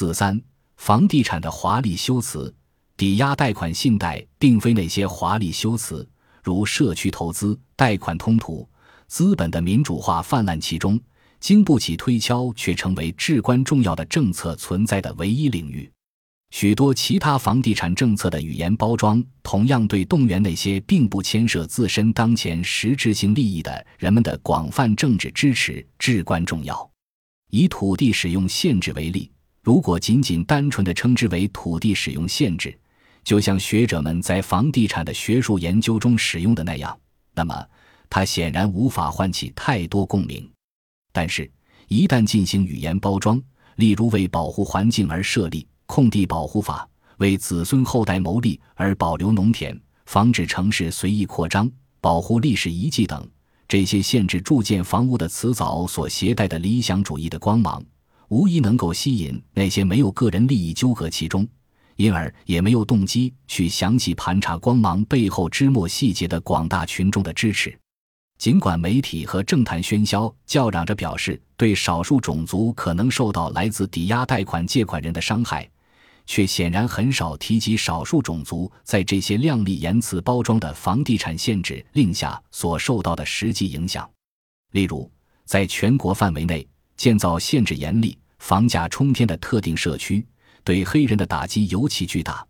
四三，房地产的华丽修辞，抵押贷款信贷并非那些华丽修辞，如社区投资贷款通途，资本的民主化泛滥其中，经不起推敲却成为至关重要的政策存在的唯一领域。许多其他房地产政策的语言包装，同样对动员那些并不牵涉自身当前实质性利益的人们的广泛政治支持至关重要。以土地使用限制为例，如果仅仅单纯的称之为土地使用限制，就像学者们在房地产的学术研究中使用的那样，那么它显然无法唤起太多共鸣。但是，一旦进行语言包装，例如为保护环境而设立。空地保护法为子孙后代谋利而保留农田，防止城市随意扩张，保护历史遗迹等，这些限制住建房屋的辞藻所携带的理想主义的光芒，无疑能够吸引那些没有个人利益纠葛其中，因而也没有动机去详细盘查光芒背后枝末细节的广大群众的支持。尽管媒体和政坛喧嚣叫嚷着表示对少数种族可能受到来自抵押贷款借款人的伤害。却显然很少提及少数种族在这些亮丽言辞包装的房地产限制令下所受到的实际影响。例如，在全国范围内建造限制严厉、房价冲天的特定社区，对黑人的打击尤其巨大。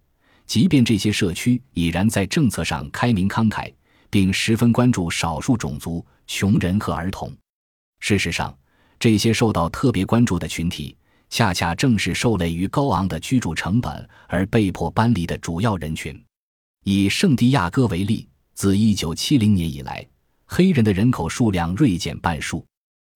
即便这些社区已然在政策上开明慷慨，并十分关注少数种族、穷人和儿童。事实上，这些受到特别关注的群体。恰恰正是受累于高昂的居住成本而被迫搬离的主要人群。以圣地亚哥为例，自1970年以来，黑人的人口数量锐减半数，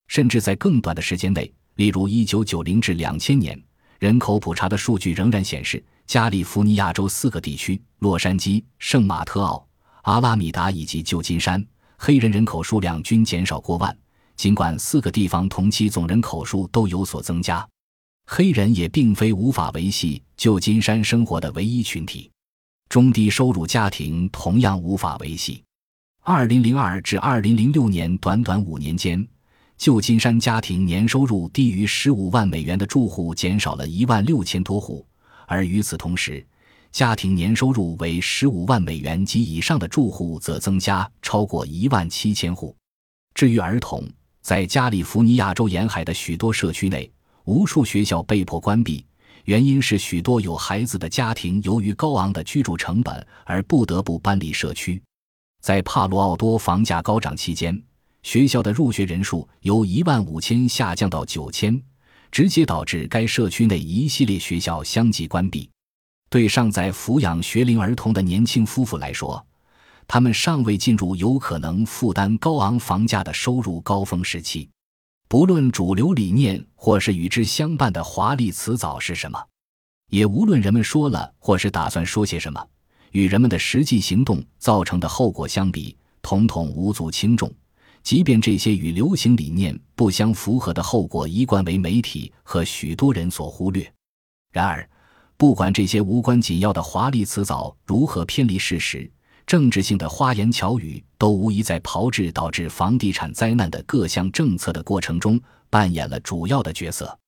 甚至在更短的时间内，例如1990至2000年，人口普查的数据仍然显示，加利福尼亚州四个地区——洛杉矶、圣马特奥、阿拉米达以及旧金山——黑人人口数量均减少过万。尽管四个地方同期总人口数都有所增加。黑人也并非无法维系旧金山生活的唯一群体，中低收入家庭同样无法维系。二零零二至二零零六年短短五年间，旧金山家庭年收入低于十五万美元的住户减少了一万六千多户，而与此同时，家庭年收入为十五万美元及以上的住户则增加超过一万七千户。至于儿童，在加利福尼亚州沿海的许多社区内。无数学校被迫关闭，原因是许多有孩子的家庭由于高昂的居住成本而不得不搬离社区。在帕罗奥多房价高涨期间，学校的入学人数由一万五千下降到九千，直接导致该社区内一系列学校相继关闭。对尚在抚养学龄儿童的年轻夫妇来说，他们尚未进入有可能负担高昂房价的收入高峰时期。不论主流理念或是与之相伴的华丽辞藻是什么，也无论人们说了或是打算说些什么，与人们的实际行动造成的后果相比，统统无足轻重。即便这些与流行理念不相符合的后果一贯为媒体和许多人所忽略，然而，不管这些无关紧要的华丽辞藻如何偏离事实。政治性的花言巧语都无疑在炮制导致房地产灾难的各项政策的过程中扮演了主要的角色。